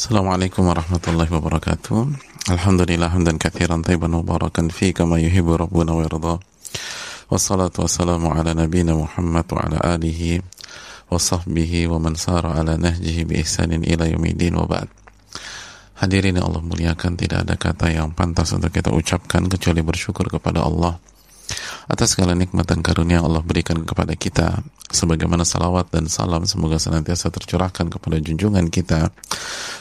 Assalamualaikum warahmatullahi wabarakatuh. Alhamdulillah hamdan katsiran tayyiban mubarakan fi kama yuhibbu rabbuna wa yarda. Wassalatu wassalamu ala nabiyyina Muhammad wa ala alihi wa sahbihi wa man sara ala nahjihi bi ihsanin ila yaumidin wa. Hadirin yang Allah muliakan, tidak ada kata yang pantas untuk kita ucapkan kecuali bersyukur kepada Allah atas segala nikmat dan karunia Allah berikan kepada kita sebagaimana salawat dan salam semoga senantiasa tercurahkan kepada junjungan kita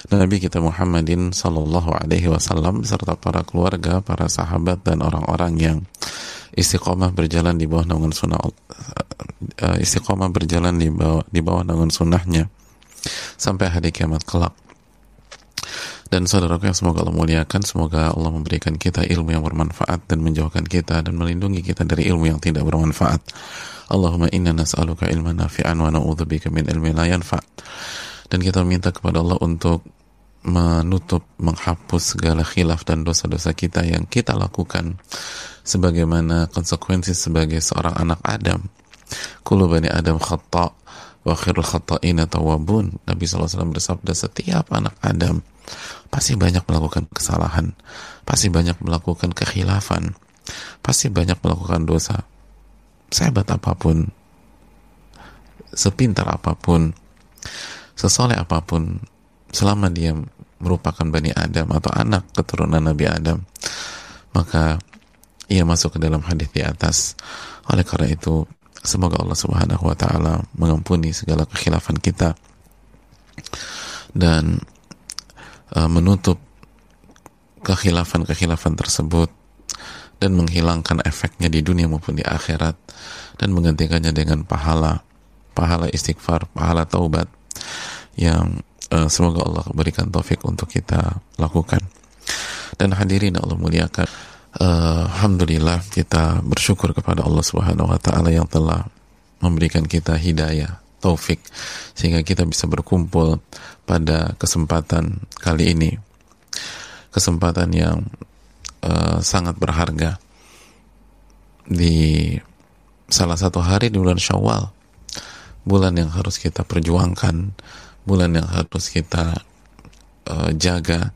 Nabi kita Muhammadin sallallahu alaihi wasallam serta para keluarga, para sahabat dan orang-orang yang istiqomah berjalan di bawah naungan sunnah uh, istiqomah berjalan di bawah di bawah naungan sunnahnya sampai hari kiamat kelak dan saudaraku yang semoga Allah muliakan, semoga Allah memberikan kita ilmu yang bermanfaat dan menjauhkan kita dan melindungi kita dari ilmu yang tidak bermanfaat. Allahumma inna nas'aluka ilman nafi'an wa na'udzubika min ilmin la yanfa'. Dan kita minta kepada Allah untuk menutup, menghapus segala khilaf dan dosa-dosa kita yang kita lakukan sebagaimana konsekuensi sebagai seorang anak Adam. Kulu bani Adam khata' wa khairul khata'ina tawabun. Nabi SAW bersabda setiap anak Adam pasti banyak melakukan kesalahan, pasti banyak melakukan kekhilafan, pasti banyak melakukan dosa. Sehebat apa pun, sepintar apa pun, sesoleh apa pun, selama dia merupakan Bani Adam atau anak keturunan Nabi Adam, maka ia masuk ke dalam hadis di atas. Oleh karena itu, semoga Allah Subhanahu wa taala mengampuni segala kekhilafan kita dan uh, menutup kekhilafan-kekhilafan tersebut dan menghilangkan efeknya di dunia maupun di akhirat dan menggantikannya dengan pahala pahala istighfar, pahala taubat yang uh, semoga Allah berikan taufik untuk kita lakukan. Dan hadirin Allah muliakan, uh, alhamdulillah kita bersyukur kepada Allah Subhanahu wa taala yang telah memberikan kita hidayah, taufik sehingga kita bisa berkumpul pada kesempatan kali ini. Kesempatan yang uh, sangat berharga di salah satu hari di bulan Syawal. Bulan yang harus kita perjuangkan, bulan yang harus kita uh, jaga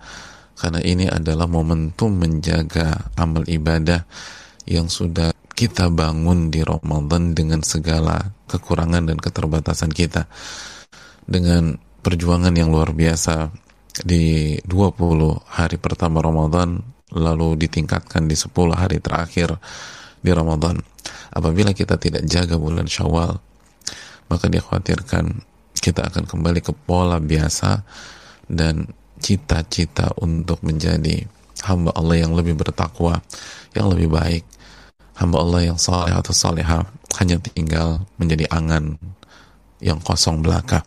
karena ini adalah momentum menjaga amal ibadah yang sudah kita bangun di Ramadan dengan segala kekurangan dan keterbatasan kita. Dengan perjuangan yang luar biasa di 20 hari pertama Ramadan lalu ditingkatkan di 10 hari terakhir di Ramadan. Apabila kita tidak jaga bulan Syawal maka dikhawatirkan kita akan kembali ke pola biasa dan cita-cita untuk menjadi hamba Allah yang lebih bertakwa yang lebih baik. Hamba Allah yang saleh atau salehah hanya tinggal menjadi angan yang kosong belaka.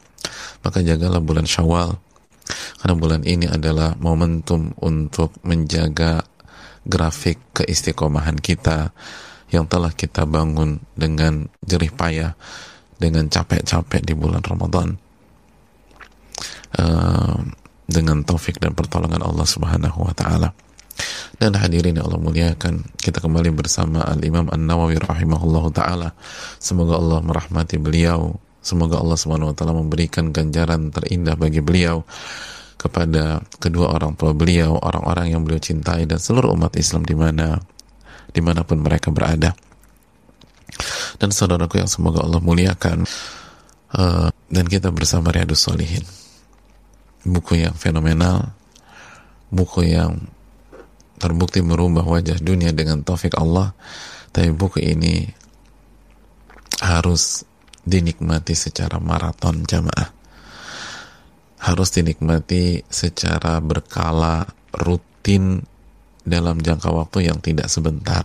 Maka jagalah bulan Syawal karena bulan ini adalah momentum untuk menjaga grafik keistiqomahan kita yang telah kita bangun dengan jerih payah dengan capek-capek di bulan Ramadan. Uh, dengan taufik dan pertolongan Allah Subhanahu wa taala. Dan hadirin yang Allah muliakan, kita kembali bersama Al-Imam An-Nawawi rahimahullahu taala. Semoga Allah merahmati beliau, Semoga Allah SWT memberikan ganjaran terindah bagi beliau kepada kedua orang tua beliau, orang-orang yang beliau cintai dan seluruh umat Islam di mana di mana pun mereka berada. Dan saudaraku yang semoga Allah muliakan uh, dan kita bersama Riyadus Solihin. Buku yang fenomenal, buku yang terbukti merubah wajah dunia dengan taufik Allah. Tapi buku ini harus dinikmati secara maraton jamaah. Harus dinikmati secara berkala rutin dalam jangka waktu yang tidak sebentar.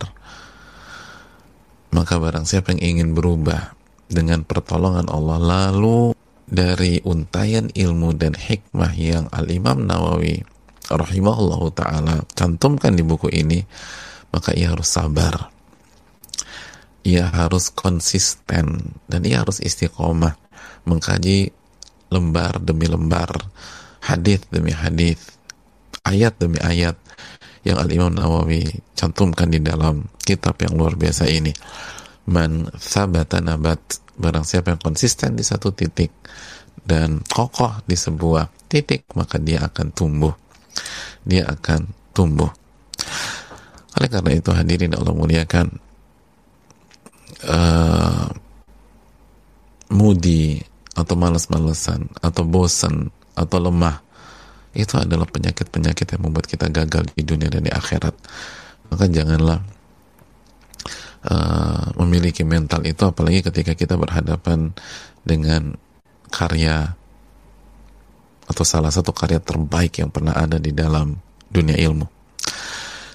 Maka barang siapa yang ingin berubah dengan pertolongan Allah lalu dari untayan ilmu dan hikmah yang Al-Imam Nawawi rahimahullahu taala cantumkan di buku ini maka ia harus sabar. Ia harus konsisten dan ia harus istiqomah mengkaji lembar demi lembar hadis demi hadis ayat demi ayat yang Al Imam Nawawi cantumkan di dalam kitab yang luar biasa ini man sabata nabat. Barang siapa yang konsisten di satu titik dan kokoh di sebuah titik maka dia akan tumbuh. Dia akan tumbuh. Oleh karena itu hadirin Allah muliakan uh, moody atau malas-malesan atau bosan atau lemah itu adalah penyakit-penyakit yang membuat kita gagal di dunia dan di akhirat. Maka janganlah uh, memiliki mental itu apalagi ketika kita berhadapan dengan karya atau salah satu karya terbaik yang pernah ada di dalam dunia ilmu.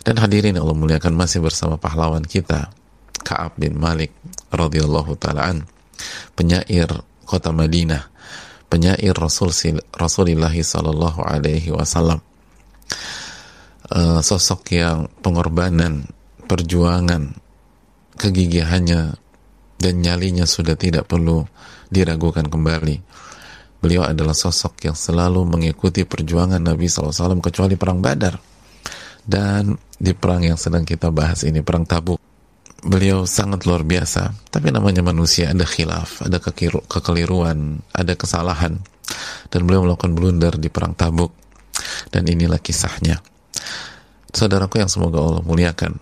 Dan hadirin Allah muliakan masih bersama pahlawan kita Ka'ab bin Malik radhiyallahu taalaan penyair kota Madinah penyair Rasul Rasulullah Sallallahu Alaihi Wasallam. Uh, sosok yang pengorbanan perjuangan kegigihannya dan nyalinya sudah tidak perlu diragukan kembali. Beliau adalah sosok yang selalu mengikuti perjuangan Nabi SAW kecuali perang Badar. Dan di perang yang sedang kita bahas ini perang Tabuk beliau sangat luar biasa. Tapi namanya manusia ada khilaf ada kekeliruan ada kesalahan. Dan beliau melakukan blunder di perang tabuk. Dan inilah kisahnya. Saudaraku yang semoga Allah muliakan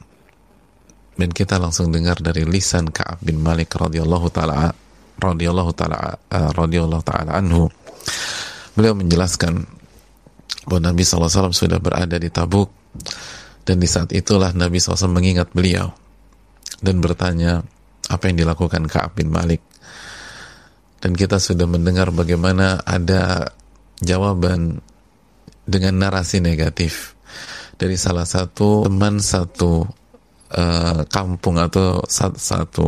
dan kita langsung dengar dari lisan Ka'ab bin Malik radhiyallahu taala radhiyallahu taala uh, radhiyallahu taala anhu. Beliau menjelaskan bahwa Nabi SAW sudah berada di Tabuk dan di saat itulah Nabi SAW mengingat beliau dan bertanya apa yang dilakukan Ka'ab bin Malik? Dan kita sudah mendengar bagaimana ada jawaban dengan narasi negatif dari salah satu teman satu uh, kampung atau satu, satu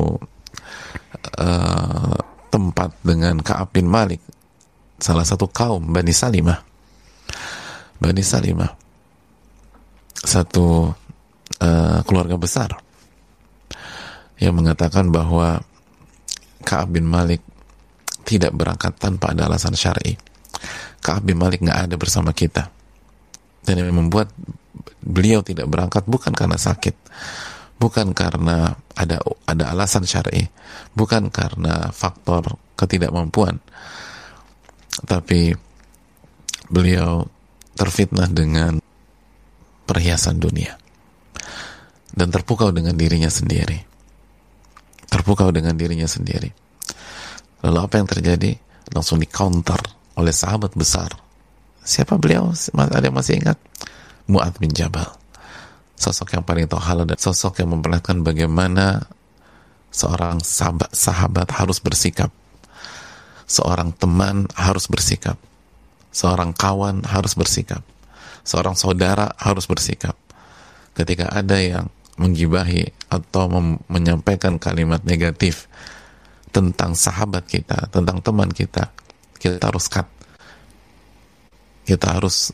uh, tempat dengan Ka'ab bin Malik salah satu kaum Bani Salimah Bani Salimah satu uh, keluarga besar yang mengatakan bahwa Ka'ab bin Malik tidak berangkat tanpa ada alasan syar'i. Ka'ab bin Malik nggak ada bersama kita. Dan yang membuat beliau tidak berangkat bukan karena sakit, bukan karena ada ada alasan syar'i, bukan karena faktor ketidakmampuan, tapi beliau terfitnah dengan perhiasan dunia dan terpukau dengan dirinya sendiri terpukau dengan dirinya sendiri. Lalu apa yang terjadi? Langsung di counter oleh sahabat besar. Siapa beliau? Ada yang masih ingat? Mu'ad bin Jabal. Sosok yang paling tahu halal dan sosok yang memperlihatkan bagaimana seorang sahabat, sahabat harus bersikap. Seorang teman harus bersikap. Seorang kawan harus bersikap. Seorang saudara harus bersikap. Ketika ada yang menggibahi atau menyampaikan kalimat negatif tentang sahabat kita, tentang teman kita, kita harus cut. Kita harus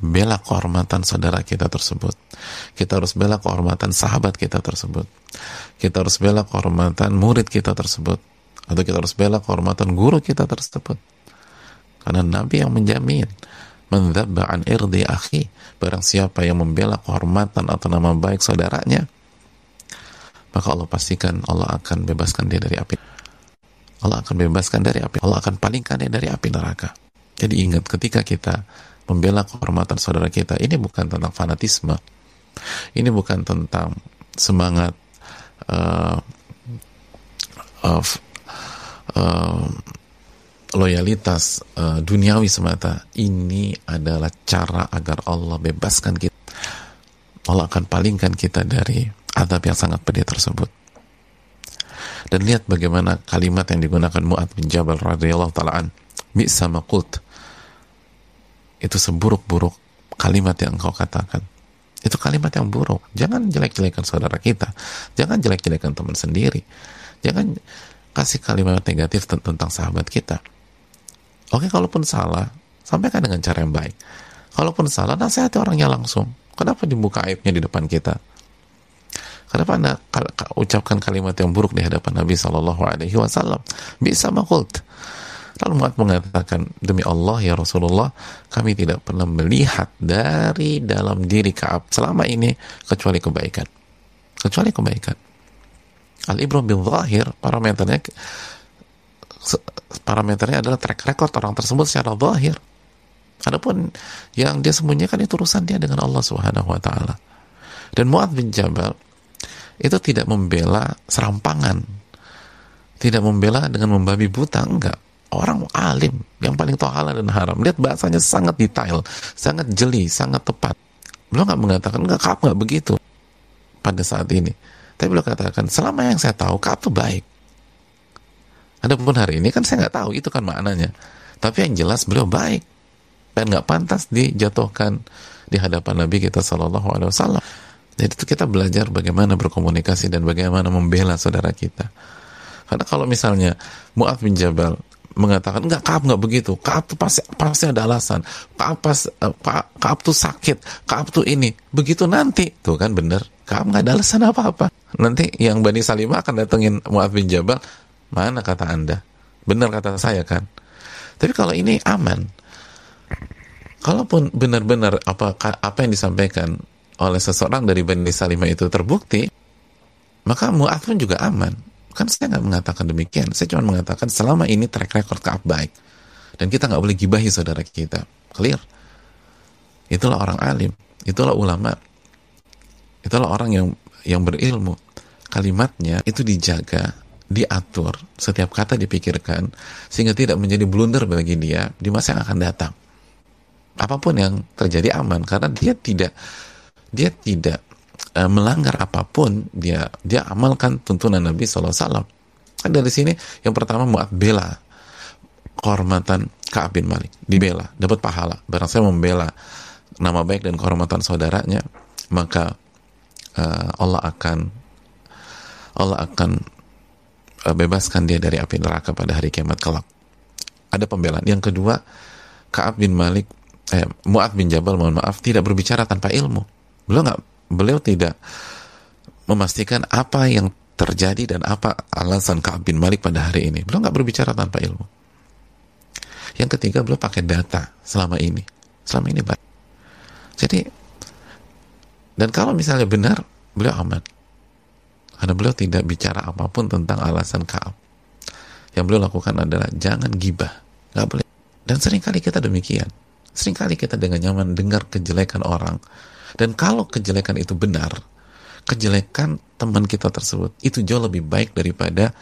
bela kehormatan saudara kita tersebut. Kita harus bela kehormatan sahabat kita tersebut. Kita harus bela kehormatan murid kita tersebut. Atau kita harus bela kehormatan guru kita tersebut. Karena Nabi yang menjamin mendzabba an irdi akhi barang siapa yang membela kehormatan atau nama baik saudaranya maka Allah pastikan Allah akan bebaskan dia dari api Allah akan bebaskan dari api Allah akan palingkan dia dari api neraka jadi ingat ketika kita membela kehormatan saudara kita. Ini bukan tentang fanatisme. Ini bukan tentang semangat uh, uh, uh, loyalitas uh, duniawi semata. Ini adalah cara agar Allah bebaskan kita. Allah akan palingkan kita dari adab yang sangat pedih tersebut. Dan lihat bagaimana kalimat yang digunakan Mu'ad bin Jabal radhiyallahu taalaan bisa makult itu seburuk-buruk kalimat yang engkau katakan itu kalimat yang buruk jangan jelek-jelekan saudara kita jangan jelek-jelekan teman sendiri jangan kasih kalimat negatif tentang sahabat kita Oke, kalaupun salah, sampaikan dengan cara yang baik. Kalaupun salah, nasihati orangnya langsung. Kenapa dibuka aibnya di depan kita? Kenapa anda ucapkan kalimat yang buruk di hadapan Nabi Shallallahu Alaihi Wasallam? Bisa makult. Lalu Mu'ad mengatakan, demi Allah ya Rasulullah, kami tidak pernah melihat dari dalam diri Kaab selama ini kecuali kebaikan. Kecuali kebaikan. Al-Ibram bin Zahir, parameternya parameternya adalah track record orang tersebut secara zahir. Adapun yang dia sembunyikan itu urusan dia dengan Allah Subhanahu wa taala. Dan Mu'ad bin Jabal itu tidak membela serampangan. Tidak membela dengan membabi buta, enggak. Orang alim yang paling tahu halal dan haram. Lihat bahasanya sangat detail, sangat jeli, sangat tepat. Beliau nggak mengatakan, enggak, Kaab nggak begitu pada saat ini. Tapi beliau katakan, selama yang saya tahu, Kaab itu baik. Adapun hari ini kan saya nggak tahu, itu kan maknanya. Tapi yang jelas beliau baik dan nggak pantas dijatuhkan di hadapan Nabi kita Shallallahu Alaihi Wasallam. Jadi itu kita belajar bagaimana berkomunikasi dan bagaimana membela saudara kita. Karena kalau misalnya Mu'ad bin Jabal mengatakan enggak Kaab enggak begitu. Kaab tuh pasti pasti ada alasan. Kaab pas uh, Kaab tuh sakit. Kaab tuh ini. Begitu nanti. Tuh kan bener. Kaab nggak ada alasan apa apa nanti yang Bani Salimah akan datengin Mu'ad bin Jabal. Mana kata anda? Benar kata saya kan? Tapi kalau ini aman. Kalaupun benar-benar apa apa yang disampaikan oleh seseorang dari Bani Salimah itu terbukti maka Mu'ad pun juga aman Kan saya nggak mengatakan demikian. Saya cuma mengatakan selama ini track record Kaab baik. Dan kita nggak boleh gibahi saudara kita. Clear? Itulah orang alim. Itulah ulama. Itulah orang yang yang berilmu. Kalimatnya itu dijaga, diatur, setiap kata dipikirkan, sehingga tidak menjadi blunder bagi dia di masa yang akan datang. Apa pun yang terjadi aman, karena dia tidak dia tidak uh, melanggar apa pun dia dia amalkan tuntunan Nabi SAW kan dari sini yang pertama muat bela kehormatan Ka'ab bin Malik. Dibela dapat pahala. Barang saya membela nama baik dan kehormatan saudaranya maka uh, Allah akan Allah akan uh, bebaskan dia dari api neraka pada hari kiamat kelak. Ada pembelaan. Yang kedua Ka'ab bin Malik eh, Mu'ad bin Jabal mohon maaf tidak berbicara tanpa ilmu. Beliau nggak beliau tidak memastikan apa yang terjadi dan apa alasan Ka'ab bin Malik pada hari ini. Beliau nggak berbicara tanpa ilmu. Yang ketiga, beliau pakai data selama ini. Selama ini baik. Jadi, dan kalau misalnya benar, beliau aman. Karena beliau tidak bicara apa pun tentang alasan Ka'ab. Yang beliau lakukan adalah jangan gibah. Nggak boleh. Dan sering kali kita demikian. Seringkali kita dengan nyaman dengar kejelekan orang dan kalau kejelekan itu benar, kejelekan teman kita tersebut itu jauh lebih baik daripada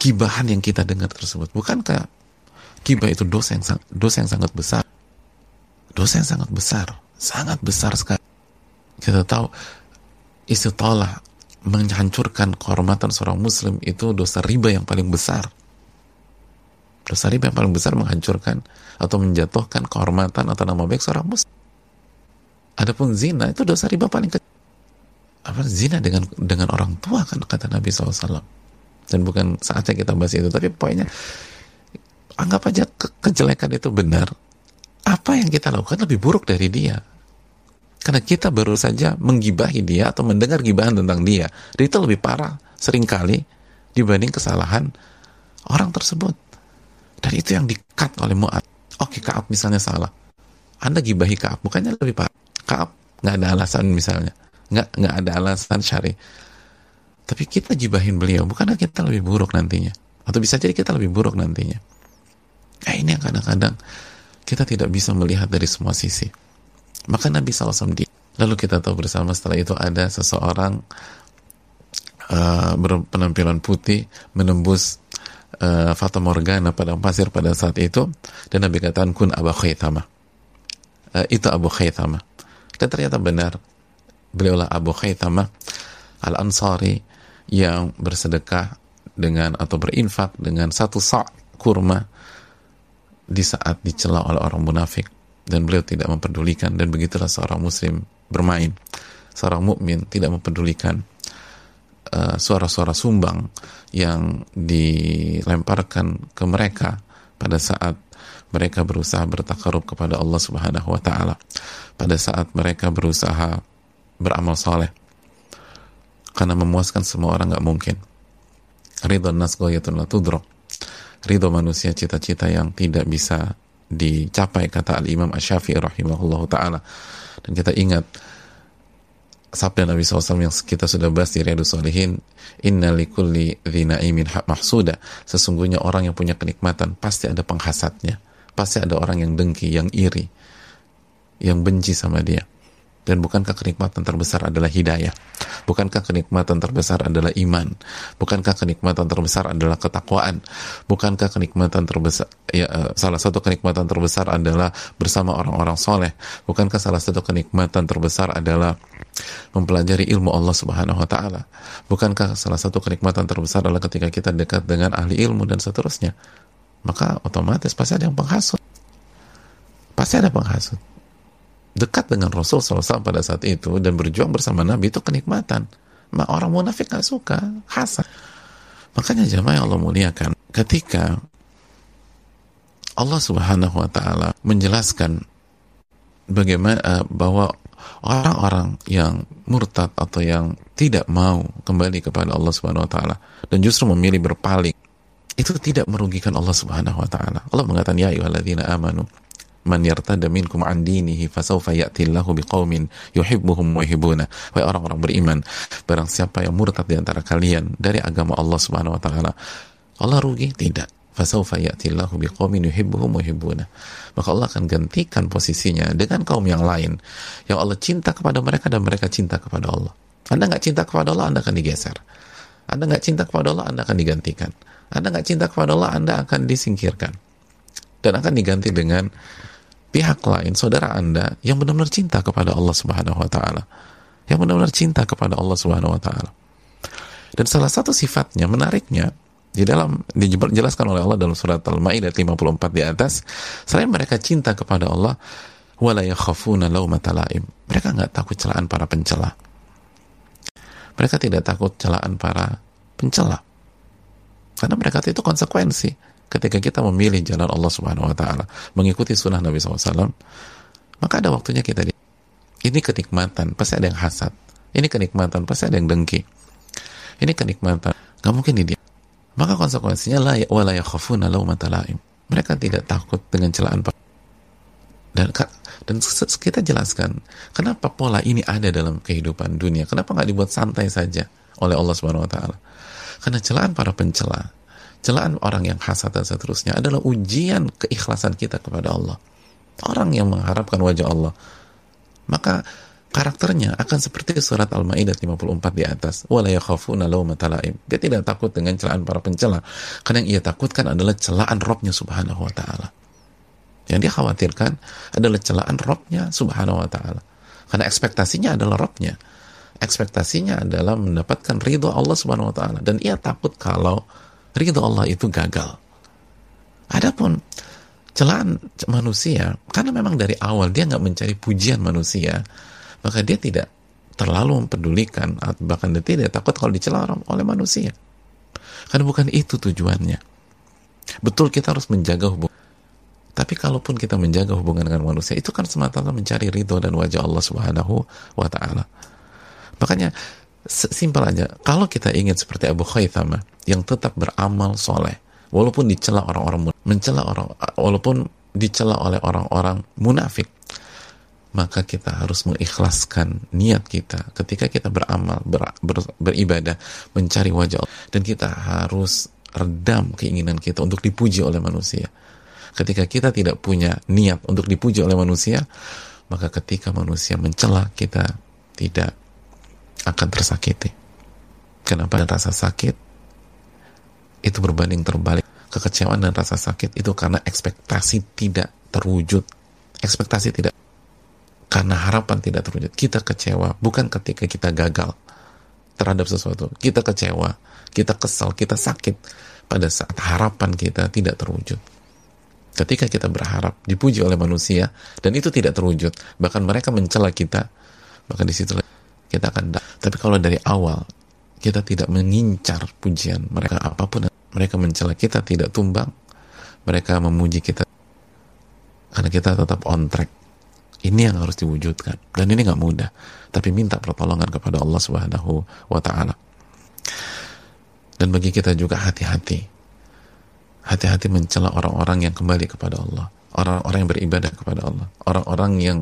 kibahan yang kita dengar tersebut. Bukankah kibah itu dosa yang dosa yang sangat besar? Dosa yang sangat besar, sangat besar sekali. Kita tahu istitalah menghancurkan kehormatan seorang muslim itu dosa riba yang paling besar. Dosa riba yang paling besar menghancurkan atau menjatuhkan kehormatan atau nama baik seorang muslim. Adapun zina itu dosa riba paling kecil. Apa zina dengan dengan orang tua kan kata Nabi SAW. Dan bukan saatnya kita bahas itu. Tapi poinnya anggap aja ke kejelekan itu benar. Apa yang kita lakukan lebih buruk dari dia. Karena kita baru saja menggibahi dia atau mendengar gibahan tentang dia. Dan itu lebih parah sering kali dibanding kesalahan orang tersebut. Dan itu yang dikat oleh Mu'ad. Oke, Kaab misalnya salah. Anda gibahi Kaab, bukannya lebih parah. Nggak ada alasan misalnya. Nggak nggak ada alasan syari. Tapi kita jibahin beliau bukannya kita lebih buruk nantinya? Atau bisa jadi kita lebih buruk nantinya? Eh ini yang kadang-kadang kita tidak bisa melihat dari semua sisi. Maka Nabi SAW di lalu kita tahu bersama setelah itu ada seseorang uh, berpenampilan putih menembus uh, Fata Morgana pada pasir pada saat itu. Dan Nabi katakan kun Abu Khaythama. Uh, itu Abu Khaythama dan ternyata benar, beliaulah Abu Khaytamah Al-Ansari yang bersedekah dengan atau berinfak dengan satu sa' kurma di saat dicela oleh orang munafik. Dan beliau tidak memperdulikan dan begitulah seorang muslim bermain. Seorang mukmin tidak memperdulikan uh, suara-suara sumbang yang dilemparkan ke mereka pada saat mereka berusaha bertakarub kepada Allah Subhanahu wa taala pada saat mereka berusaha beramal soleh. Karena memuaskan semua orang nggak mungkin. Ridho nas tudrok ridho manusia cita-cita yang tidak bisa dicapai kata al-imam asy-syafi'i rahimahullah ta'ala. Dan kita ingat sabda Nabi SAW yang kita sudah bahas di Riyadus Salihin inna likulli dhinaimin mahsuda. Sesungguhnya orang yang punya kenikmatan pasti ada penghasadnya pasti ada orang yang dengki, yang iri yang benci sama dia dan bukankah kenikmatan terbesar adalah hidayah? Bukankah kenikmatan terbesar adalah iman? Bukankah kenikmatan terbesar adalah ketakwaan? Bukankah kenikmatan terbesar ya uh, salah satu kenikmatan terbesar adalah bersama orang-orang soleh? Bukankah salah satu kenikmatan terbesar adalah mempelajari ilmu Allah Subhanahu wa taala? Bukankah salah satu kenikmatan terbesar adalah ketika kita dekat dengan ahli ilmu dan seterusnya? Maka otomatis pasti ada yang penghasut. Pasti ada penghasut dekat dengan Rasul SAW pada saat itu dan berjuang bersama Nabi itu kenikmatan. Ma orang munafik gak suka, hasad. Makanya jamaah yang Allah muliakan, ketika Allah Subhanahu wa taala menjelaskan bagaimana uh, bahwa orang-orang yang murtad atau yang tidak mau kembali kepada Allah Subhanahu wa taala dan justru memilih berpaling itu tidak merugikan Allah Subhanahu wa taala. Allah mengatakan ya ayyuhalladzina amanu man yartada minkum an dinihi fasawfa ya'tillahu biqaumin yuhibbuhum wa yuhibbuna. Wahai orang-orang beriman barang siapa yang murtad di antara kalian dari agama Allah Subhanahu wa taala Allah rugi? Tidak. Fasawfa ya'tillahu biqaumin yuhibbuhum wa yuhibbuna. Maka Allah akan gantikan posisinya dengan kaum yang lain yang Allah cinta kepada mereka dan mereka cinta kepada Allah. Anda nggak cinta kepada Allah Anda akan digeser. Anda nggak cinta kepada Allah Anda akan digantikan. Anda nggak cinta kepada Allah Anda akan disingkirkan. Dan akan diganti dengan pihak lain, saudara Anda yang benar-benar cinta kepada Allah Subhanahu wa taala. Yang benar-benar cinta kepada Allah Subhanahu wa taala. Dan salah satu sifatnya menariknya di dalam dijelaskan oleh Allah dalam surat Al-Maidah 54 di atas, selain mereka cinta kepada Allah, wala yakhafuna. Mereka nggak takut celaan para pencela. Mereka tidak takut celaan para pencela. Karena mereka itu konsekuensi ketika kita memilih jalan Allah Subhanahu wa taala, mengikuti sunnah Nabi SAW, maka ada waktunya kita di ini kenikmatan, pasti ada yang hasad. Ini kenikmatan, pasti ada yang dengki. Ini kenikmatan, nggak mungkin di dia. Maka konsekuensinya la ya, wala laim. Mereka tidak takut dengan celaan dan dan kita jelaskan kenapa pola ini ada dalam kehidupan dunia. Kenapa nggak dibuat santai saja oleh Allah Subhanahu wa taala? Karena celaan para pencela celaan orang yang hasad dan seterusnya adalah ujian keikhlasan kita kepada Allah. Orang yang mengharapkan wajah Allah, maka karakternya akan seperti surat Al-Maidah 54 di atas. Dia tidak takut dengan celaan para pencela, karena yang ia takutkan adalah celaan Robnya Subhanahu wa taala. Yang dia khawatirkan adalah celaan Robnya Subhanahu wa taala. Karena ekspektasinya adalah Robnya. Ekspektasinya adalah mendapatkan ridho Allah Subhanahu wa taala dan ia takut kalau ridho Allah itu gagal. Adapun celaan manusia, karena memang dari awal dia nggak mencari pujian manusia, maka dia tidak terlalu mempedulikan, bahkan dia tidak takut kalau dicela oleh manusia. Karena bukan itu tujuannya. Betul kita harus menjaga hubungan. Tapi kalaupun kita menjaga hubungan dengan manusia, itu kan semata-mata mencari ridho dan wajah Allah Subhanahu wa Ta'ala. Makanya simpel aja. Kalau kita ingin seperti Abu Khaythama yang tetap beramal soleh walaupun dicela orang-orang mencela orang walaupun dicela oleh orang-orang munafik maka kita harus mengikhlaskan niat kita. Ketika kita beramal ber, ber, beribadah mencari wajah Allah dan kita harus redam keinginan kita untuk dipuji oleh manusia. Ketika kita tidak punya niat untuk dipuji oleh manusia maka ketika manusia mencela kita tidak akan tersakiti. Kenapa? Dan rasa sakit itu berbanding terbalik. Kekecewaan dan rasa sakit itu karena ekspektasi tidak terwujud. Ekspektasi tidak karena harapan tidak terwujud. Kita kecewa bukan ketika kita gagal terhadap sesuatu. Kita kecewa, kita kesal, kita sakit pada saat harapan kita tidak terwujud. Ketika kita berharap dipuji oleh manusia dan itu tidak terwujud, bahkan mereka mencela kita, maka di situ kita akan tapi kalau dari awal kita tidak mengincar pujian mereka apa pun. Mereka mencela kita tidak tumbang. Mereka memuji kita karena kita tetap on track. Ini yang harus diwujudkan. Dan ini nggak mudah. Tapi minta pertolongan kepada Allah Subhanahu wa taala. Dan bagi kita juga hati-hati. Hati-hati mencela orang-orang yang kembali kepada Allah. Orang-orang yang beribadah kepada Allah. Orang-orang yang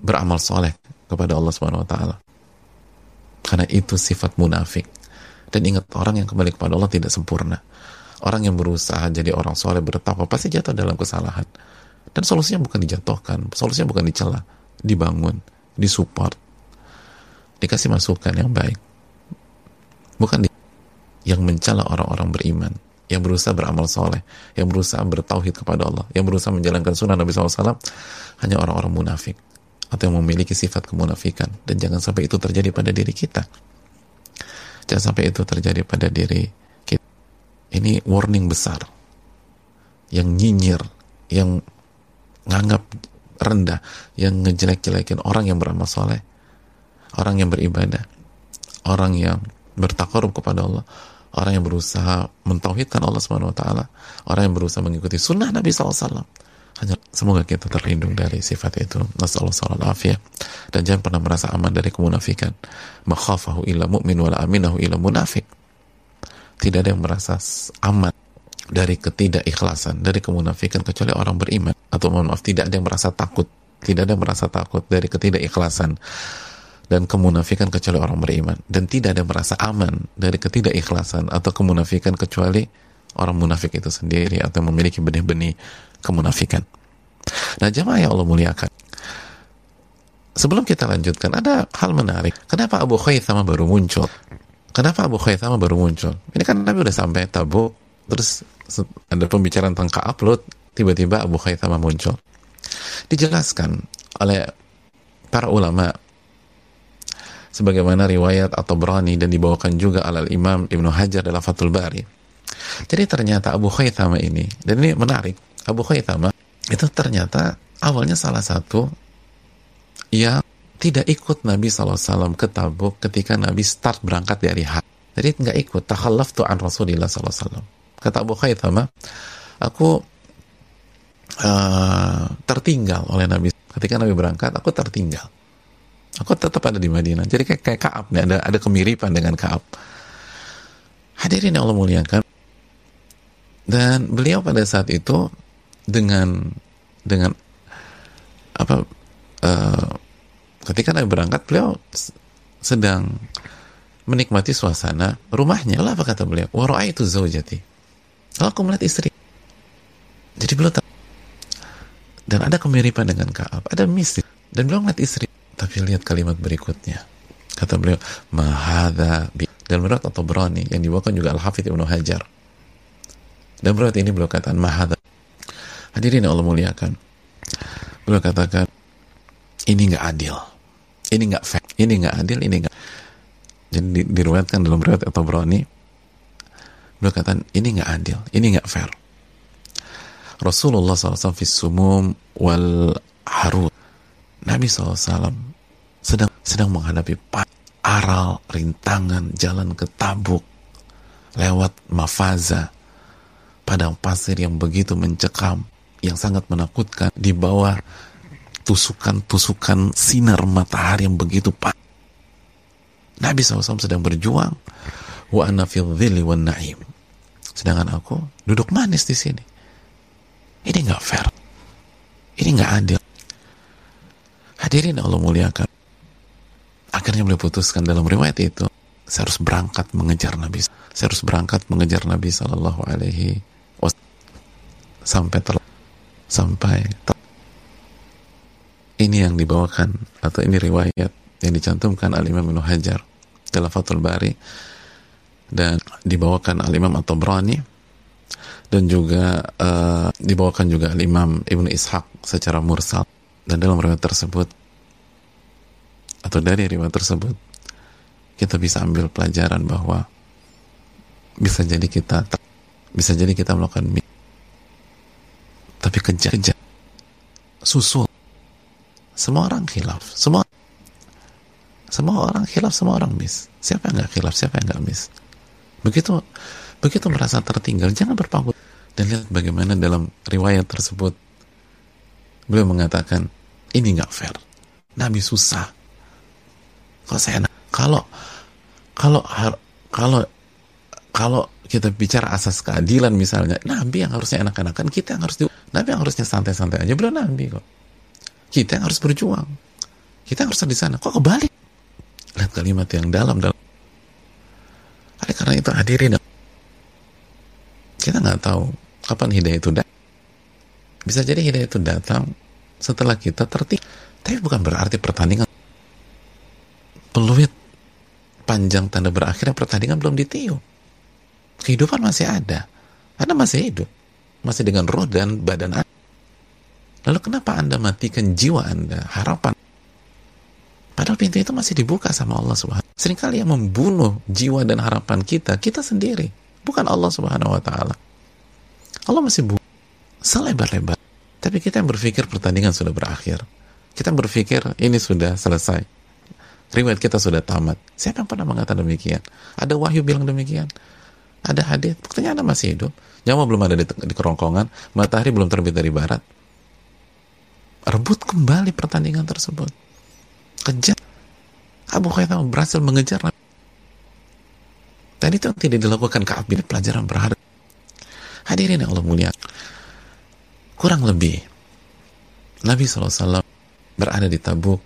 beramal soleh kepada Allah Subhanahu wa taala karena itu sifat munafik. Dan ingat orang yang kembali kepada Allah tidak sempurna. Orang yang berusaha jadi orang soleh bertakwa pasti jatuh dalam kesalahan. Dan solusinya bukan dijatuhkan solusinya bukan dicela dibangun disupport. Dikasih masukan yang baik. Bukan di, yang mencela orang-orang beriman yang berusaha beramal soleh yang berusaha bertauhid kepada Allah yang berusaha menjalankan sunnah Nabi SAW hanya orang-orang munafik atau memiliki sifat kemunafikan. Dan jangan sampai itu terjadi pada diri kita. Jangan sampai itu terjadi pada diri kita. Ini warning besar. Yang nyinyir yang nganggap rendah yang ngejelek-jelekin orang yang beramal soleh orang yang beribadah orang yang bertakarub kepada Allah orang yang berusaha mentauhidkan Allah Subhanahu wa taala, orang yang berusaha mengikuti sunnah Nabi SAW hanya semoga kita terlindung dari sifat itu. Nasallallahu ya dan jangan pernah merasa aman dari kemunafikan. Makhafahu illa mu'min wala aminahu illa munafik. Tidak ada yang merasa aman dari ketidakikhlasan dari kemunafikan kecuali orang beriman. Atau mohon maaf tidak ada yang merasa takut. Tidak ada yang merasa takut dari ketidakikhlasan dan kemunafikan kecuali orang beriman. Dan tidak ada yang merasa aman dari ketidakikhlasan atau kemunafikan kecuali orang munafik itu sendiri atau memiliki benih-benih kemunafikan. Nah jamaah yang Allah muliakan. Sebelum kita lanjutkan, ada hal menarik. Kenapa Abu Khaythama baru muncul? Kenapa Abu Khaythama baru muncul? Ini kan Nabi udah sampai tabu, terus ada pembicaraan tentang upload, tiba-tiba Abu Khaythama muncul. Dijelaskan oleh para ulama sebagaimana riwayat atau berani dan dibawakan juga oleh Imam Ibnu Hajar dalam Fathul Bari. Jadi ternyata Abu Khaythama ini, dan ini menarik, Abu Khaythama itu ternyata awalnya salah satu yang tidak ikut Nabi SAW ke Tabuk ketika Nabi start berangkat dari Hajj. Jadi nggak ikut. Takhallaf an Rasulullah SAW. Kata Abu Khaythama, aku uh, tertinggal oleh Nabi. Ketika Nabi berangkat, aku tertinggal. Aku tetap ada di Madinah. Jadi kayak, kayak Kaab nih, ada ada kemiripan dengan Kaab. Hadirin yang Allah muliakan. Dan beliau pada saat itu dengan dengan apa uh, ketika Nabi berangkat beliau sedang menikmati suasana rumahnya. Lalu apa kata beliau? Wa itu zaujati. Lalu aku melihat istri. Jadi beliau dan ada kemiripan dengan Kaab, ada mistis. Dan beliau melihat istri. Tapi lihat kalimat berikutnya. Kata beliau, Mahada bi. Dan menurut atau berani yang dibawakan juga Al-Hafidh Ibnu Hajar. Dan menurut ini beliau katakan Mahada Hadirin Allah muliakan. Beliau katakan, ini nggak adil. Ini nggak fair. Ini nggak adil, ini nggak. Jadi di, diruatkan dalam riwayat atau berani, beliau katakan, ini nggak adil, ini nggak fair. Rasulullah SAW fi sumum wal harut. Nabi SAW sedang sedang menghadapi aral, rintangan, jalan ke Tabuk, lewat Mafaza, padang pasir yang begitu mencekam, yang sangat menakutkan di bawah tusukan-tusukan sinar matahari yang begitu panas. Nabi SAW sedang berjuang wa ana wan na'im. Sedangkan aku duduk manis di sini. Ini nggak fair. Ini nggak adil. Hadirin Allah muliakan. Akhirnya beliau putuskan dalam riwayat itu, saya harus berangkat mengejar Nabi. Saya harus berangkat mengejar Nabi Sallallahu Alaihi sampai ter sampai ini yang dibawakan atau ini riwayat yang dicantumkan al-Imam Ibnu Hajar dalam Fathul Bari dan dibawakan al-Imam At-Tabrani dan juga uh, dibawakan juga al-Imam Ibnu Ishaq secara mursal. Dan dalam riwayat tersebut atau dari riwayat tersebut kita bisa ambil pelajaran bahwa bisa jadi kita bisa jadi kita melakukan tapi kejar-kejar susul. Semua orang khilaf. Semua semua orang khilaf semua orang miss siapa yang nggak khilaf siapa yang nggak miss begitu begitu merasa tertinggal jangan berpangku. Dan lihat bagaimana dalam riwayat tersebut beliau mengatakan ini nggak fair. Nabi susah. Kalau saya kalau kalau kalau kalau kita bicara asas keadilan misalnya, Nabi yang harusnya enak-enakan, kita yang harus Nabi yang harusnya santai-santai aja, belum Nabi kok. Kita yang harus berjuang. Kita yang harus di sana. Kok kebalik? Lihat kalimat yang dalam dalam oleh karena itu hadirin kita nggak tahu kapan hidayah itu datang bisa jadi hidayah itu datang setelah kita tertib tapi bukan berarti pertandingan peluit panjang tanda berakhirnya pertandingan belum ditiup kehidupan masih ada anda masih hidup masih dengan roh dan badan anda lalu kenapa anda matikan jiwa anda harapan Padahal pintu itu masih dibuka sama Allah Subhanahu. Seringkali yang membunuh jiwa dan harapan kita, kita sendiri, bukan Allah Subhanahu wa taala. Allah masih bu selebar-lebar. Tapi kita yang berpikir pertandingan sudah berakhir. Kita berpikir ini sudah selesai. Riwayat kita sudah tamat. Siapa yang pernah mengatakan demikian? Ada wahyu bilang demikian? Ada hadis? Buktinya Anda masih hidup. Nyawa belum ada di, di kerongkongan. Matahari belum terbit dari barat. Rebut kembali pertandingan tersebut kejar Abu Khaitam berhasil mengejar dan itu tidak dilakukan Ka'ab bin pelajaran berharga hadirin yang Allah mulia kurang lebih Nabi SAW berada di Tabuk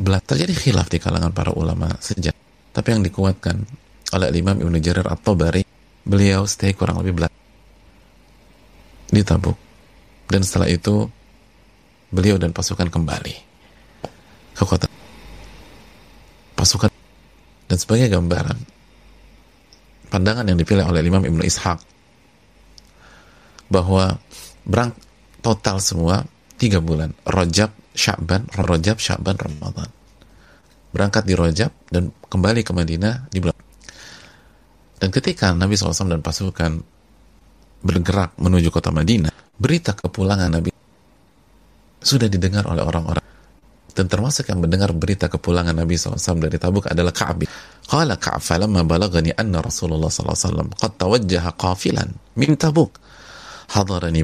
belah terjadi khilaf di kalangan para ulama sejak tapi yang dikuatkan oleh Imam Ibn Jarir atau Bari beliau stay kurang lebih belah di Tabuk. Dan setelah itu beliau dan pasukan kembali ke kota. Pasukan dan sebagai gambaran pandangan yang dipilih oleh Imam Ibnu Ishaq bahwa berang total semua tiga bulan Rojab, Sya'ban, Rojab, Sya'ban, Ramadan. Berangkat di Rojab dan kembali ke Madinah di bulan dan ketika Nabi SAW dan pasukan bergerak menuju kota Madinah berita kepulangan Nabi sudah didengar oleh orang-orang dan termasuk yang mendengar berita kepulangan Nabi SAW dari Tabuk adalah Ka'ab. Qala Ka'ab falamma balagani anna Rasulullah SAW qad tawajjaha qafilan min Tabuk. Hadarani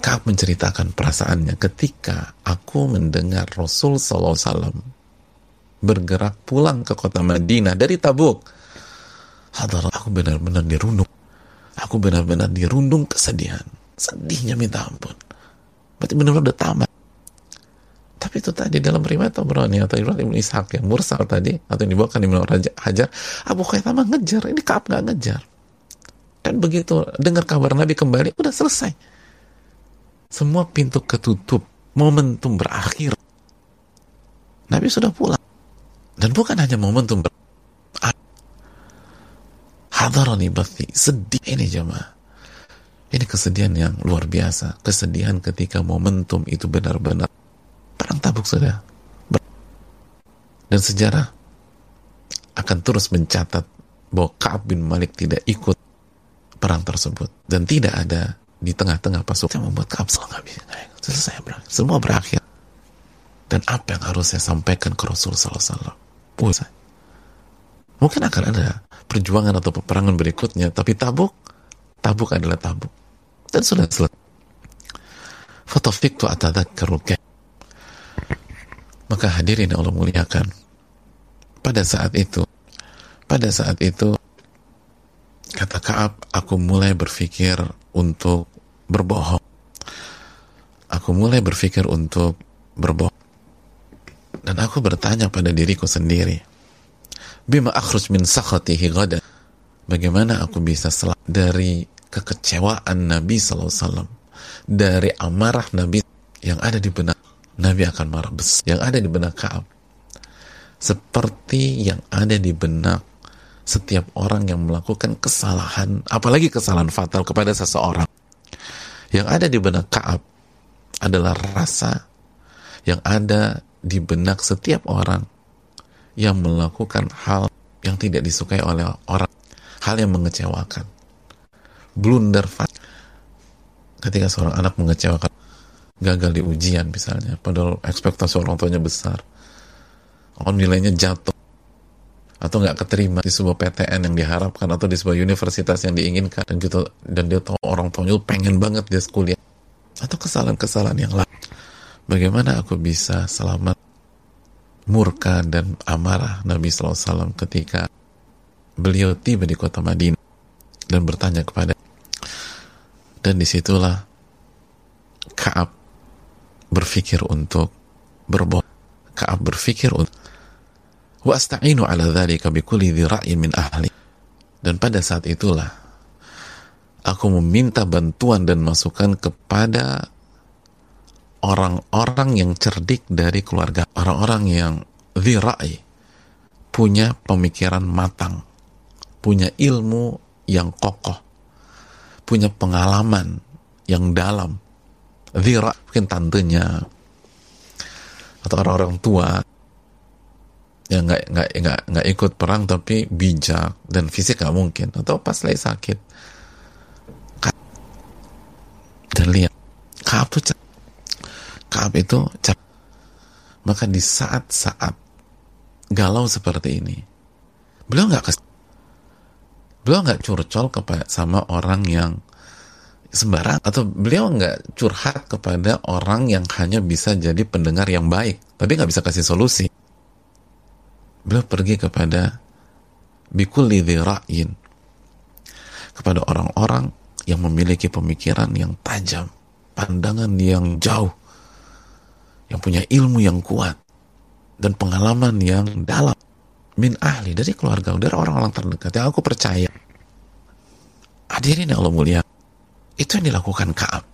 Ka'ab menceritakan perasaannya ketika aku mendengar Rasul SAW bergerak pulang ke kota Madinah dari Tabuk. Hadar, aku benar-benar dirundung. Aku benar-benar dirundung kesedihan. Sedihnya minta ampun. Berarti benar-benar udah tamat tapi itu tadi dalam riwayat Tabrani atau riwayat Ibn Ishaq yang mursal tadi atau yang dibawakan di Raja Hajar, Abu Khaitamah ngejar, ini Kaab nggak ngejar. Dan begitu dengar kabar Nabi kembali, udah selesai. Semua pintu ketutup, momentum berakhir. Nabi sudah pulang. Dan bukan hanya momentum ber Hadarani bathi, sedih. Ini jemaah. Ini kesedihan yang luar biasa. Kesedihan ketika momentum itu benar-benar Perang Tabuk sudah dan sejarah akan terus mencatat bahwa Ka'ab bin Malik tidak ikut perang tersebut. Dan tidak ada di tengah-tengah pasukan membuat Ka'ab selesai berakhir. semua berakhir. Dan apa yang harus saya sampaikan ke Rasul Sallallahu Alaihi mungkin akan ada perjuangan atau peperangan berikutnya tapi Tabuk Tabuk adalah Tabuk dan sudah selesai maka hadirin Allah muliakan. Pada saat itu, pada saat itu, kata Kaab, aku mulai berpikir untuk berbohong. Aku mulai berpikir untuk berbohong. Dan aku bertanya pada diriku sendiri, Bima akhruj min sakhatihi gada. Bagaimana aku bisa selamat dari kekecewaan Nabi SAW, dari amarah Nabi yang ada di benak Nabi akan marah besar yang ada di benak Kaab seperti yang ada di benak setiap orang yang melakukan kesalahan apalagi kesalahan fatal kepada seseorang yang ada di benak Kaab adalah rasa yang ada di benak setiap orang yang melakukan hal yang tidak disukai oleh orang hal yang mengecewakan. Blunder ketika seorang anak mengecewakan gagal di ujian misalnya padahal ekspektasi orang tuanya besar oh nilainya jatuh atau nggak keterima di sebuah PTN yang diharapkan atau di sebuah universitas yang diinginkan dan gitu dan dia tahu orang tuanya pengen banget dia kuliah atau kesalahan-kesalahan yang lain. Bagaimana aku bisa selamat murka dan amarah Nabi SAW ketika beliau tiba di kota Madinah dan bertanya kepada dan di situlah Kaab berpikir untuk berbohong. Kaab berpikir asta'inu ala min ahli. Dan pada saat itulah aku meminta bantuan dan masukan kepada orang-orang yang cerdik dari keluarga orang-orang yang dhirai punya pemikiran matang punya ilmu yang kokoh punya pengalaman yang dalam. Dhira mungkin tantenya atau orang-orang tua yang nggak nggak nggak nggak ikut perang tapi bijak dan fisik nggak mungkin atau pas lagi sakit. Dan lihat Kaab itu Kaab itu maka di saat-saat galau seperti ini beliau nggak kes beliau nggak curcol kepada sama orang yang sembarang atau beliau nggak curhat kepada orang yang hanya bisa jadi pendengar yang baik tapi nggak bisa kasih solusi. Beliau pergi kepada bikulli ra'in kepada orang-orang yang memiliki pemikiran yang tajam pandangan yang jauh yang punya ilmu yang kuat dan pengalaman yang dalam min ahli dari keluarga dari orang-orang terdekat yang aku percaya hadirin yang Allah mulia itu yang dilakukan Kaab.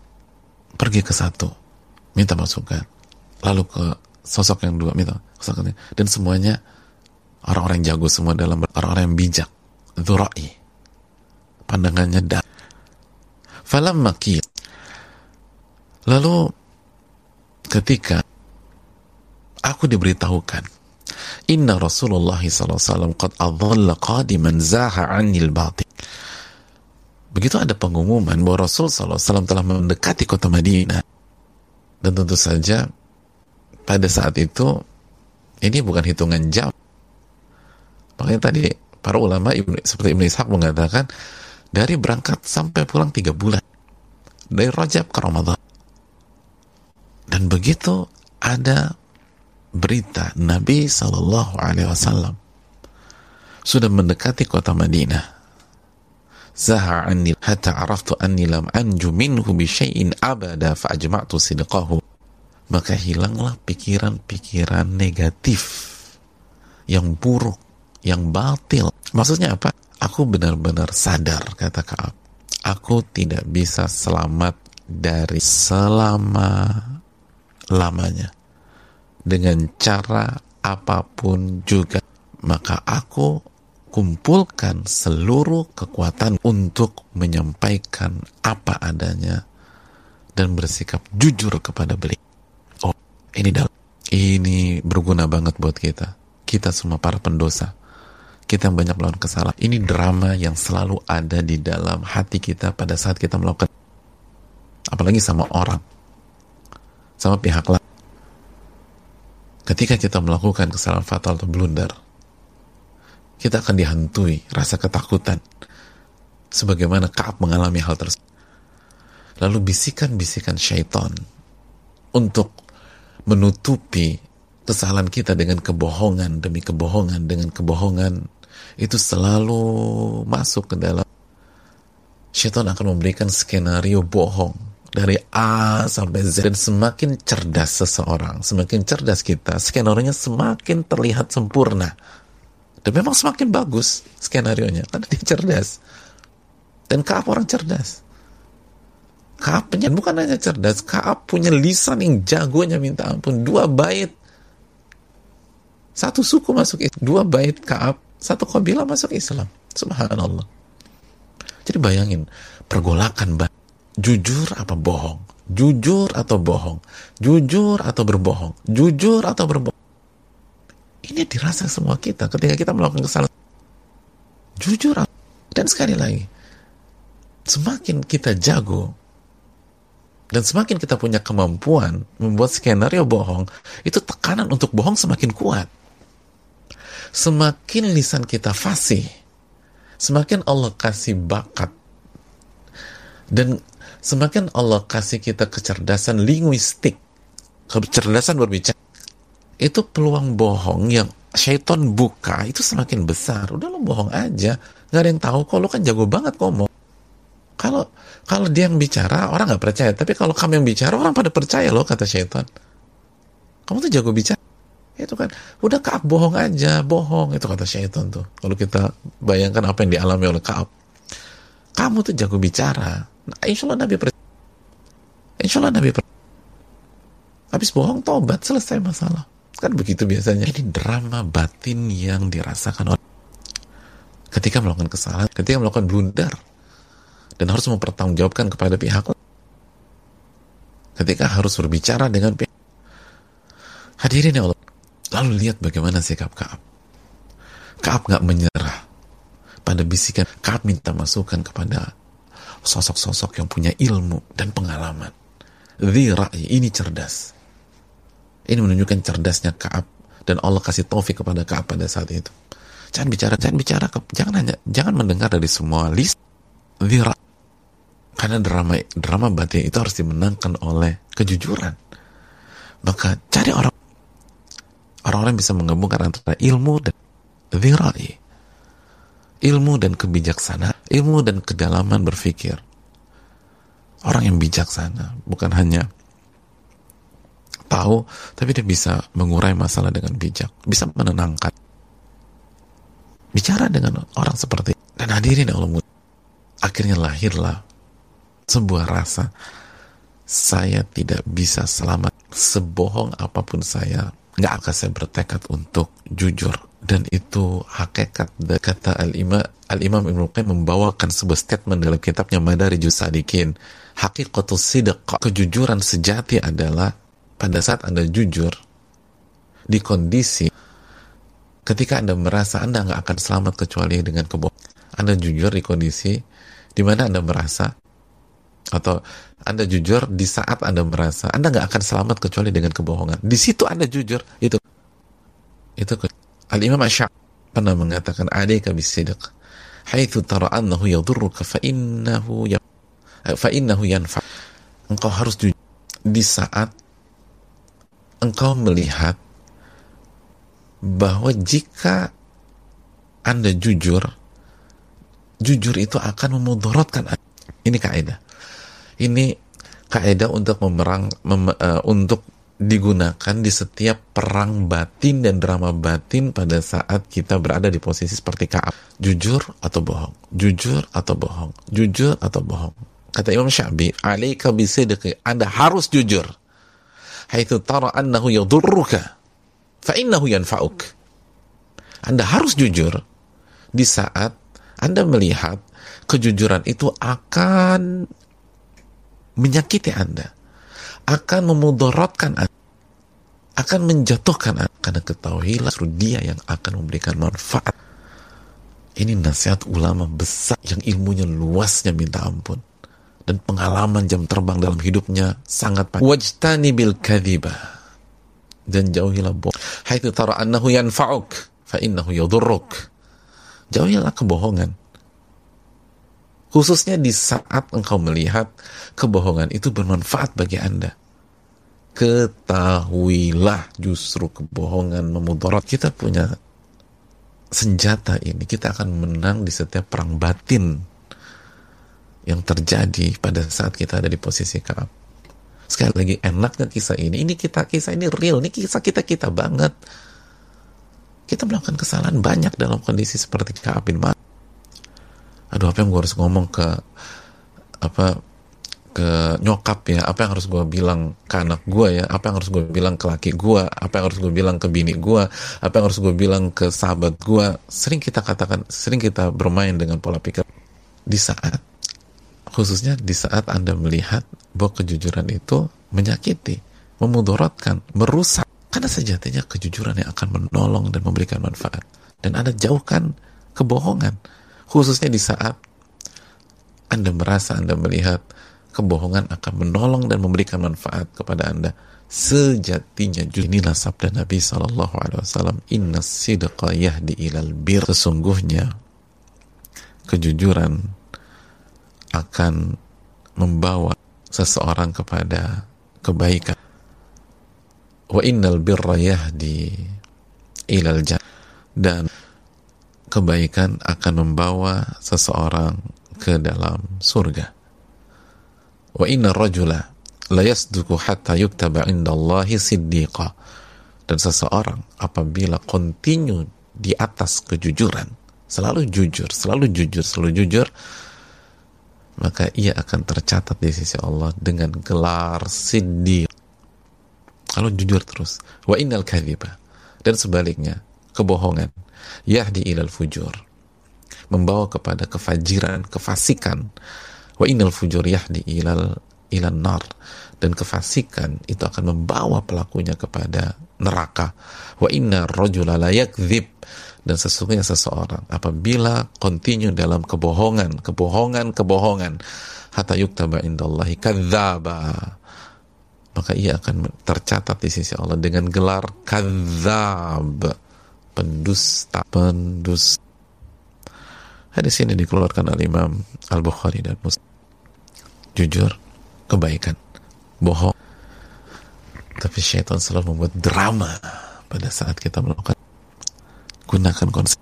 Pergi ke satu, minta masukan. Lalu ke sosok yang dua, minta masukan. Dan semuanya orang-orang yang jago semua dalam orang-orang yang bijak. Dhurai. Pandangannya dah. Falam maki. Lalu ketika aku diberitahukan Inna Rasulullah SAW batin begitu ada pengumuman bahwa Rasul SAW telah mendekati kota Madinah. Dan tentu saja pada saat itu ini bukan hitungan jam. Makanya tadi para ulama seperti Ibn Ishaq mengatakan dari berangkat sampai pulang tiga bulan. Dari Rajab ke Ramadan dan begitu ada berita Nabi Shallallahu Alaihi Wasallam sudah mendekati kota Madinah. Hatta araftu anni lam bi syai'in abada fa ajma'tu maka hilanglah pikiran-pikiran negatif yang buruk yang batil. Maksudnya apa? Aku benar-benar sadar kata Kaab. Aku tidak bisa selamat dari selama lamanya dengan cara apa pun juga maka aku kumpulkan seluruh kekuatan untuk menyampaikan apa adanya dan bersikap jujur kepada beliau. Oh, ini dalam ini berguna banget buat kita. Kita semua para pendosa. Kita yang banyak melakukan kesalahan. Ini drama yang selalu ada di dalam hati kita pada saat kita melakukan apalagi sama orang. Sama pihak lain. Ketika kita melakukan kesalahan fatal atau blunder, kita akan dihantui rasa ketakutan sebagaimana Kaab mengalami hal tersebut. Lalu bisikan-bisikan syaitan untuk menutupi kesalahan kita dengan kebohongan demi kebohongan dengan kebohongan itu selalu masuk ke dalam. Syaitan akan memberikan skenario bohong dari A sampai Z dan semakin cerdas seseorang semakin cerdas kita skenario nya semakin terlihat sempurna dan memang semakin bagus skenario nya karena dia cerdas. Dan Kaab orang cerdas. Kaab punya bukan hanya cerdas, Kaab punya lisan yang jagonya minta ampun. Dua bait. Satu suku masuk Islam. Dua bait Kaab, satu kabilah masuk Islam. Subhanallah. Jadi bayangin, pergolakan jujur apa bohong? Jujur atau bohong? Jujur atau berbohong? Jujur atau berbohong? Ini dirasa semua kita ketika kita melakukan kesalahan. Jujur dan sekali lagi, semakin kita jago dan semakin kita punya kemampuan membuat skenario bohong, itu tekanan untuk bohong semakin kuat. Semakin lisan kita fasih, semakin Allah kasih bakat dan semakin Allah kasih kita kecerdasan linguistik, kecerdasan berbicara itu peluang bohong yang syaitan buka itu semakin besar. Udah lo bohong aja, nggak ada yang tahu kok lo kan jago banget ngomong. Kalau kalau dia yang bicara orang nggak percaya, tapi kalau kamu yang bicara orang pada percaya loh kata syaitan. Kamu tuh jago bicara. itu kan udah Kaab bohong aja bohong itu kata syaitan tuh kalau kita bayangkan apa yang dialami oleh Kaab kamu tuh jago bicara insya Allah Nabi insya Allah Nabi habis bohong tobat selesai masalah. Kan begitu biasanya. Ini drama batin yang dirasakan oleh ketika melakukan kesalahan ketika melakukan blunder dan harus mempertanggungjawabkan kepada pihak ketika harus berbicara dengan pihak hadirin ya Allah lalu lihat bagaimana sikap Kaab. Kaab nggak menyerah pada bisikan. Kaab minta masukan kepada sosok-sosok yang punya ilmu dan pengalaman Dhira'i, ini cerdas ini menunjukkan cerdasnya Kaab dan Allah kasih taufik kepada Kaab pada saat itu jangan bicara jangan bicara jangan hanya jangan mendengar dari semua list Dhira karena drama drama batin itu harus dimenangkan oleh kejujuran. Maka cari orang orang-orang bisa menggabungkan antara ilmu dan dhirai. Ilmu dan kebijaksanaan, ilmu dan kedalaman berpikir. Orang yang bijaksana bukan hanya tahu, tapi dia bisa mengurai masalah dengan bijak, bisa menenangkan. Bicara dengan orang seperti dan hadirin Allah akhirnya lahirlah sebuah rasa saya tidak bisa selamat sebohong apa pun saya nggak akan saya bertekad untuk jujur dan itu hakikat kata al-imam al-imam Ibnu Qayyim membawakan sebuah statement dalam kitabnya Madarijus Sadikin hakikatus sidq kejujuran sejati adalah pada saat Anda jujur di kondisi ketika Anda merasa Anda nggak akan selamat kecuali dengan kebohongan Anda jujur di kondisi di mana Anda merasa atau Anda jujur di saat Anda merasa Anda nggak akan selamat kecuali dengan kebohongan. Di situ Anda jujur itu itu Al Imam Asy pernah mengatakan alaika bisidq haitsu tara annahu yadurruka fa innahu ya fa innahu yanfa. Engkau harus jujur. Di saat engkau melihat bahwa jika Anda jujur jujur itu akan memudaratkan ini kaidah ini kaidah untuk memerang mem, uh, untuk digunakan di setiap perang batin dan drama batin pada saat kita berada di posisi seperti Kaab. Jujur atau bohong, jujur atau bohong, jujur atau bohong. Kata Imam Syabi, "Alaika bisidqi." Anda harus jujur. Haitsu tara annahu yadurruka fa innahu yanfa'uk. Anda harus jujur di saat Anda melihat kejujuran itu akan menyakiti Anda, akan memudaratkan Anda, akan menjatuhkan Anda. Karena ketahuilah dia yang akan memberikan manfaat. Ini nasihat ulama besar yang ilmunya luasnya minta ampun. Dan pengalaman jam terbang dalam hidupnya sangat panjang. Wajtani bil kadhiba. Dan jauhilah bohong. Haitsu tara annahu yanfa'uk fa innahu yadurruk. Jauhilah kebohongan Khususnya di saat engkau melihat kebohongan itu bermanfaat bagi Anda. Ketahuilah justru kebohongan memudarat. Kita punya senjata ini. Kita akan menang di setiap perang batin yang terjadi pada saat kita ada di posisi Kaab. Sekali lagi enaknya kisah ini. Ini kita kisah ini real. Ini kisah kita kita banget. Kita melakukan kesalahan banyak dalam kondisi seperti Kaab bin aduh apa yang gue harus ngomong ke apa ke nyokap ya? Apa yang harus gue bilang ke anak gue ya? Apa yang harus gue bilang ke laki gue apa yang harus gue bilang ke bini gue apa yang harus gue bilang ke sahabat gue sering kita katakan sering kita bermain dengan pola pikir. Di saat khususnya di saat anda melihat bahwa kejujuran itu menyakiti memudaratkan merusak karena sejatinya kejujuran yang akan menolong dan memberikan manfaat. Dan anda jauhkan kebohongan khususnya di saat Anda merasa Anda melihat kebohongan akan menolong dan memberikan manfaat kepada Anda sejatinya inilah sabda Nabi Shallallahu Alaihi Wasallam Inna sidqa yahdi ilal bir. Sesungguhnya kejujuran akan membawa seseorang kepada kebaikan. Wa innal birra yahdi ilal jannah dan kebaikan akan membawa seseorang ke dalam surga. Wa inna rajula la yasduku hatta yuktaba indallahi siddiqa. Dan seseorang apabila kontinu di atas kejujuran selalu jujur selalu jujur selalu jujur maka ia akan tercatat di sisi Allah dengan gelar siddiq kalau jujur terus wa innal kadhiba dan sebaliknya kebohongan yahdi ilal fujur. Membawa kepada kefajiran kefasikan. Wa innal fujur yahdi ilal ilal nar. Dan kefasikan itu akan membawa pelakunya kepada neraka. Wa inna rajula la yakdzib. Dan sesungguhnya seseorang apabila continue dalam kebohongan kebohongan kebohongan hatta yuktaba indallahi kadzaba maka ia akan tercatat di sisi Allah dengan gelar kadzab pendusta pendusta hadis ini dikeluarkan oleh Imam Al-Bukhari dan Muslim. Jujur kebaikan. Bohong. Tapi syaitan selalu membuat drama pada saat kita melakukan. Gunakan konsep.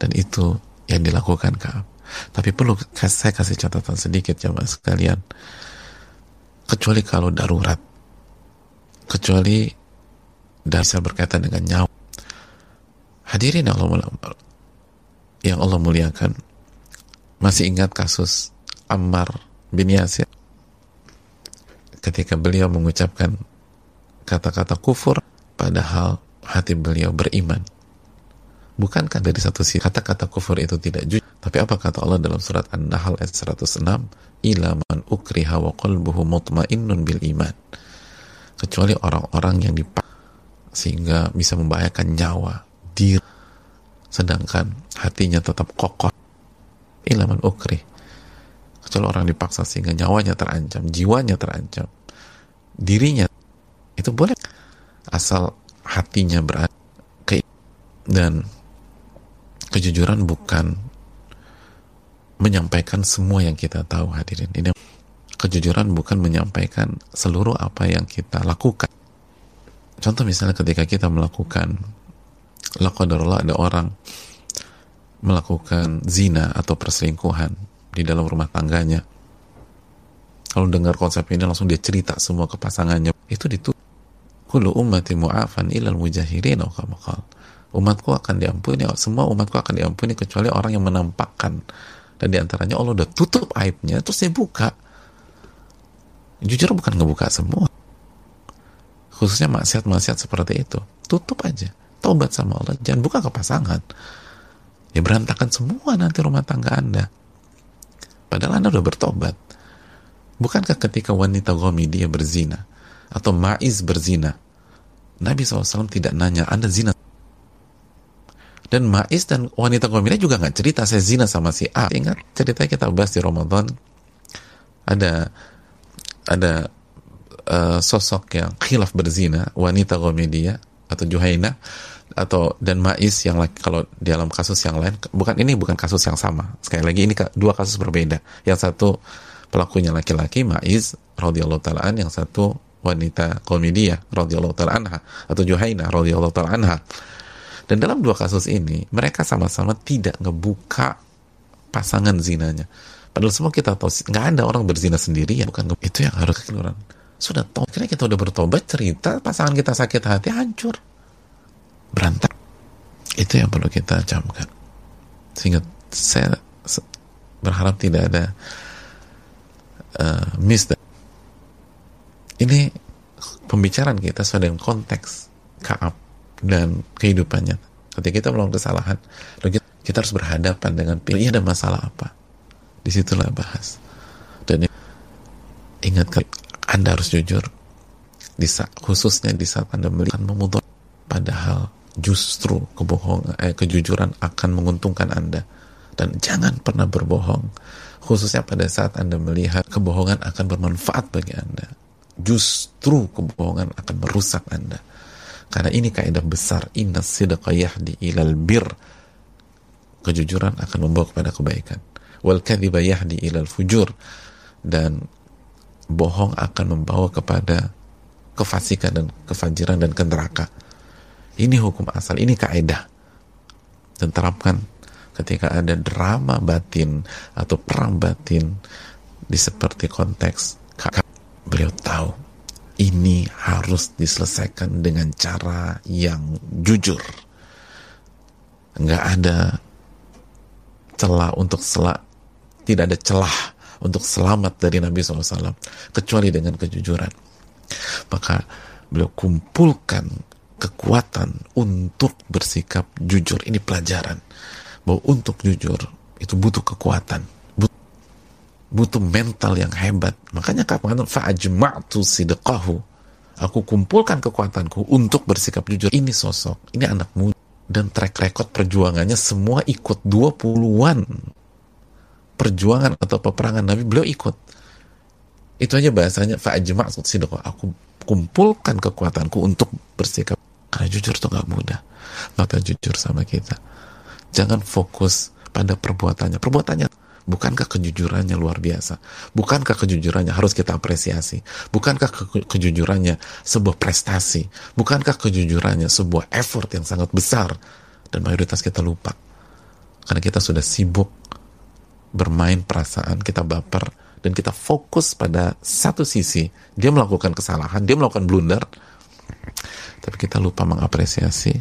Dan itu yang dilakukan Kaab tapi perlu saya kasih catatan sedikit mas sekalian. Kecuali kalau darurat. Kecuali dasar berkaitan dengan nyawa hadirin Allah, yang Allah muliakan. Masih ingat kasus Ammar bin Yasir? Ketika beliau mengucapkan kata-kata kufur padahal hati beliau beriman. Bukankah dari satu sisi kata-kata kufur itu tidak jujur? Tapi apa kata Allah dalam surat An-Nahl ayat 106 ila man ukriha wa qalbuhu mutmainnun bil iman. Kecuali orang-orang yang dipaksa sehingga bisa membahayakan nyawa diri sedangkan hatinya tetap kokoh. Ila man ukrih kecuali orang dipaksa sehingga nyawanya terancam, jiwanya terancam, dirinya itu boleh. Asal hatinya berada ke dan kejujuran bukan menyampaikan semua yang kita tahu hadirin. Ini kejujuran bukan menyampaikan seluruh apa yang kita lakukan. Contoh misalnya ketika kita melakukan lakodarullah ada orang melakukan zina atau perselingkuhan di dalam rumah tangganya. Kalau dengar konsep ini langsung dia cerita semua ke pasangannya. Itu itu kullu ummati mu'afan ilal mujahirin umatku akan diampuni semua umatku akan diampuni kecuali orang yang menampakkan. Dan di antaranya Allah udah tutup aibnya terus dia buka. Jujur bukan ngebuka semua. Khususnya maksiat-maksiat seperti itu. Tutup aja tobat sama Allah jangan buka ke pasangan ya berantakan semua nanti rumah tangga anda Padahal Anda sudah bertobat. Bukankah ketika wanita gomi dia berzina atau maiz berzina, Nabi SAW tidak nanya Anda zina. Dan maiz dan wanita gomi juga nggak cerita saya zina sama si A. Ingat cerita kita bahas di Ramadan ada ada uh, sosok yang khilaf berzina wanita dia atau Juhaina atau dan Mais yang kalau dalam kasus yang lain bukan ini bukan kasus yang sama. Sekali lagi ini dua kasus berbeda. Yang satu pelakunya laki-laki Mais radhiyallahu taalaan yang satu wanita komedia radhiyallahu taala atau Juhaina radhiyallahu taala dan dalam dua kasus ini mereka sama-sama tidak ngebuka pasangan zinanya. Padahal semua kita tahu nggak ada orang berzina sendiri ya bukan itu yang harus keluaran sudah tahu karena kita udah bertobat cerita pasangan kita sakit hati hancur. Berantak. Itu yang perlu kita camkan. Sehingga saya berharap tidak ada uh, miss ini pembicaraan kita sesuai dengan konteks Kaab dan kehidupannya ketika kita melakukan kesalahan kita, kita harus berhadapan dengan ini ada masalah apa. Di situlah bahas. Dan ingat anda harus jujur. Di saat, khususnya di saat anda melihat memudar padahal justru kebohongan eh, kejujuran akan menguntungkan Anda. Dan jangan pernah berbohong. Khususnya pada saat Anda melihat kebohongan akan bermanfaat bagi Anda. Justru kebohongan akan merusak Anda. Karena ini kaidah besar. Inna sidqa yahdi ilal bir. Kejujuran akan membawa kepada kebaikan. Wal kadhiba yahdi ilal fujur. Dan bohong akan membawa kepada kefasikan dan kefajiran dan ke neraka ini hukum asal, ini kaedah. Dan terapkan ketika ada drama batin atau perang batin di seperti konteks beliau tahu ini harus diselesaikan dengan cara yang jujur nggak ada celah untuk sel tidak ada celah untuk selamat dari Nabi SAW kecuali dengan kejujuran. Maka beliau kumpulkan kekuatan untuk bersikap jujur. Ini pelajaran bahwa untuk jujur itu butuh kekuatan butuh mental yang hebat. Makanya kapan fa'ajma'tu sidqahu. Aku kumpulkan kekuatanku untuk bersikap jujur. Ini sosok ini anak muda. Dan track record perjuangannya semua ikut 20-an perjuangan atau peperangan Nabi beliau ikut itu aja bahasanya fa'ajma' aku kumpulkan kekuatanku untuk bersikap karena jujur itu nggak mudah maka jujur sama kita jangan fokus pada perbuatannya perbuatannya Bukankah kejujurannya luar biasa? Bukankah kejujurannya harus kita apresiasi? Bukankah ke kejujurannya sebuah prestasi? Bukankah kejujurannya sebuah effort yang sangat besar? Dan mayoritas kita lupa. Karena kita sudah sibuk bermain perasaan, kita baper, dan kita fokus pada satu sisi. Dia melakukan kesalahan, dia melakukan blunder, tapi kita lupa mengapresiasi,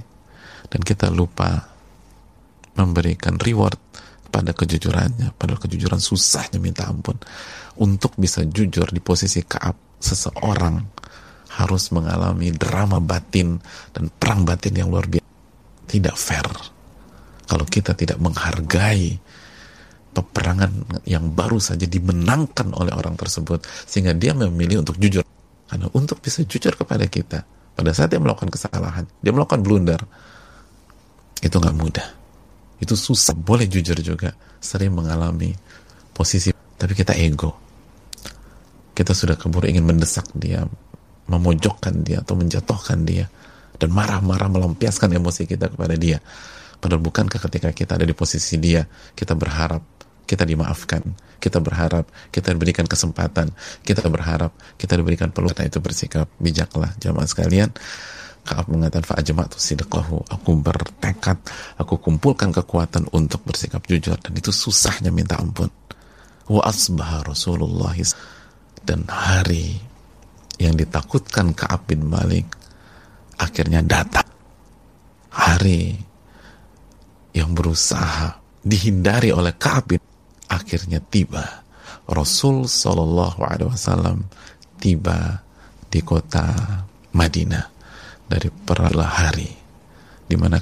dan kita lupa memberikan reward pada kejujurannya padahal kejujuran susahnya minta ampun. Untuk bisa jujur di posisi Kaab seseorang harus mengalami drama batin dan perang batin yang luar biasa. Tidak fair. Kalau kita tidak menghargai peperangan yang baru saja dimenangkan oleh orang tersebut sehingga dia memilih untuk jujur. Karena untuk bisa jujur kepada kita pada saat dia melakukan kesalahan dia melakukan blunder itu nggak mudah. Itu susah. Boleh jujur juga sering mengalami posisi tapi kita ego. Kita sudah keburu ingin mendesak dia memojokkan dia atau menjatuhkan dia dan marah-marah melampiaskan emosi kita kepada dia. Padahal bukankah ketika kita ada di posisi dia kita berharap kita dimaafkan kita berharap kita diberikan kesempatan kita berharap kita diberikan peluang itu bersikap bijaklah jamaah sekalian Kaab mengatakan fa'ajma'tu sidqahu. Aku bertekad, aku kumpulkan kekuatan untuk bersikap jujur dan itu susahnya minta ampun. Wa asbaha Rasulullah dan hari yang ditakutkan Ka'ab bin Malik akhirnya datang. Hari yang berusaha dihindari oleh Ka'ab bin akhirnya tiba. Rasul Shallallahu Alaihi Wasallam tiba di kota Madinah dari peralah hari di mana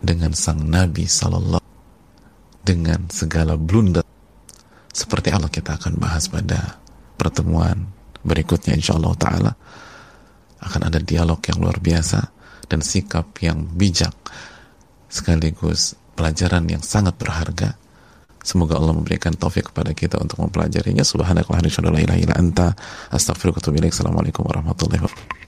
dengan sang Nabi Sallallahu dengan segala blunder seperti Allah kita akan bahas pada pertemuan berikutnya insya Allah Ta'ala akan ada dialog yang luar biasa dan sikap yang bijak sekaligus pelajaran yang sangat berharga Semoga Allah memberikan taufik kepada kita untuk mempelajarinya. Subhanakallahumma wa bihamdika anta astaghfiruka wa atubu. Assalamualaikum warahmatullahi wabarakatuh.